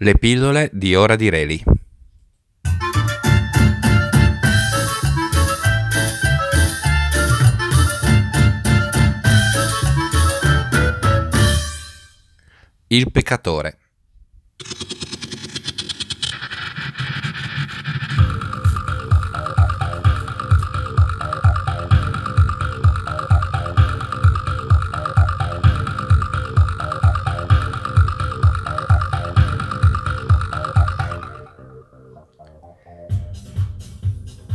Le pillole di Ora di Reli. Il peccatore.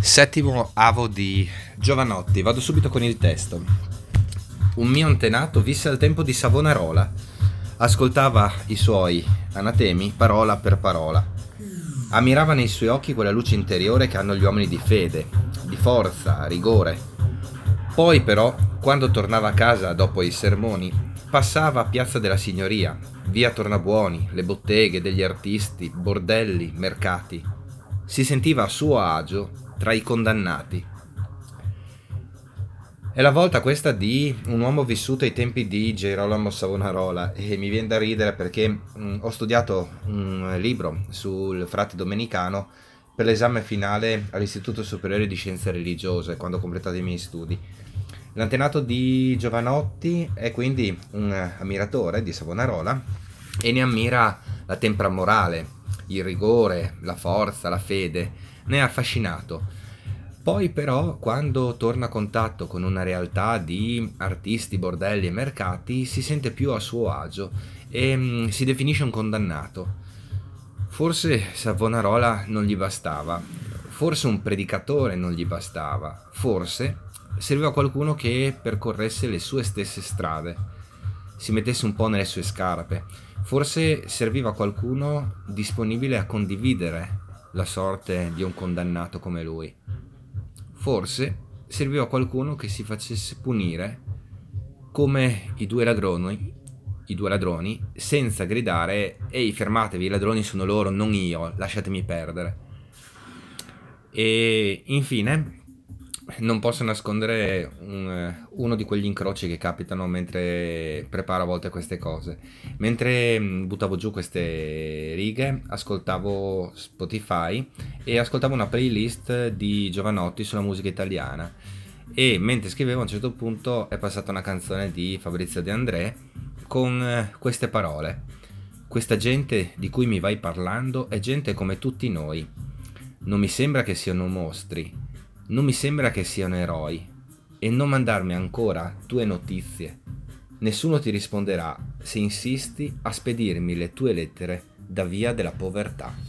Settimo avo di Giovanotti, vado subito con il testo. Un mio antenato visse al tempo di Savonarola, ascoltava i suoi anatemi parola per parola. Ammirava nei suoi occhi quella luce interiore che hanno gli uomini di fede, di forza, rigore. Poi però, quando tornava a casa dopo i sermoni, passava a Piazza della Signoria, via Tornabuoni, le botteghe degli artisti, bordelli, mercati. Si sentiva a suo agio tra i condannati. È la volta questa di un uomo vissuto ai tempi di Gerolamo Savonarola e mi viene da ridere perché mh, mm, ho studiato un libro sul frate domenicano per l'esame finale all'Istituto Superiore di Scienze Religiose quando ho completato i miei studi. L'antenato di Giovanotti è quindi un ammiratore di Savonarola e ne ammira la tempra morale, il rigore, la forza, la fede ne ha affascinato. Poi però quando torna a contatto con una realtà di artisti, bordelli e mercati si sente più a suo agio e mh, mm, si definisce un condannato. Forse Savonarola non gli bastava, forse un predicatore non gli bastava, forse serviva qualcuno che percorresse le sue stesse strade, si mettesse un po' nelle sue scarpe, forse serviva qualcuno disponibile a condividere la sorte di un condannato come lui. Forse serviva qualcuno che si facesse punire come i due ladroni, i due ladroni senza gridare ehi fermatevi, i ladroni sono loro, non io, lasciatemi perdere. E infine non posso nascondere un, uno di quegli incroci che capitano mentre preparo a volte queste cose. Mentre mm, buttavo giù queste righe, ascoltavo Spotify e ascoltavo una playlist di Giovanotti sulla musica italiana. E mentre scrivevo a un certo punto è passata una canzone di Fabrizio De André con eh, queste parole. Questa gente di cui mi vai parlando è gente come tutti noi. Non mi sembra che siano mostri, non mi sembra che siano eroi e non mandarmi ancora tue notizie. Nessuno ti risponderà se insisti a spedirmi le tue lettere da via della povertà.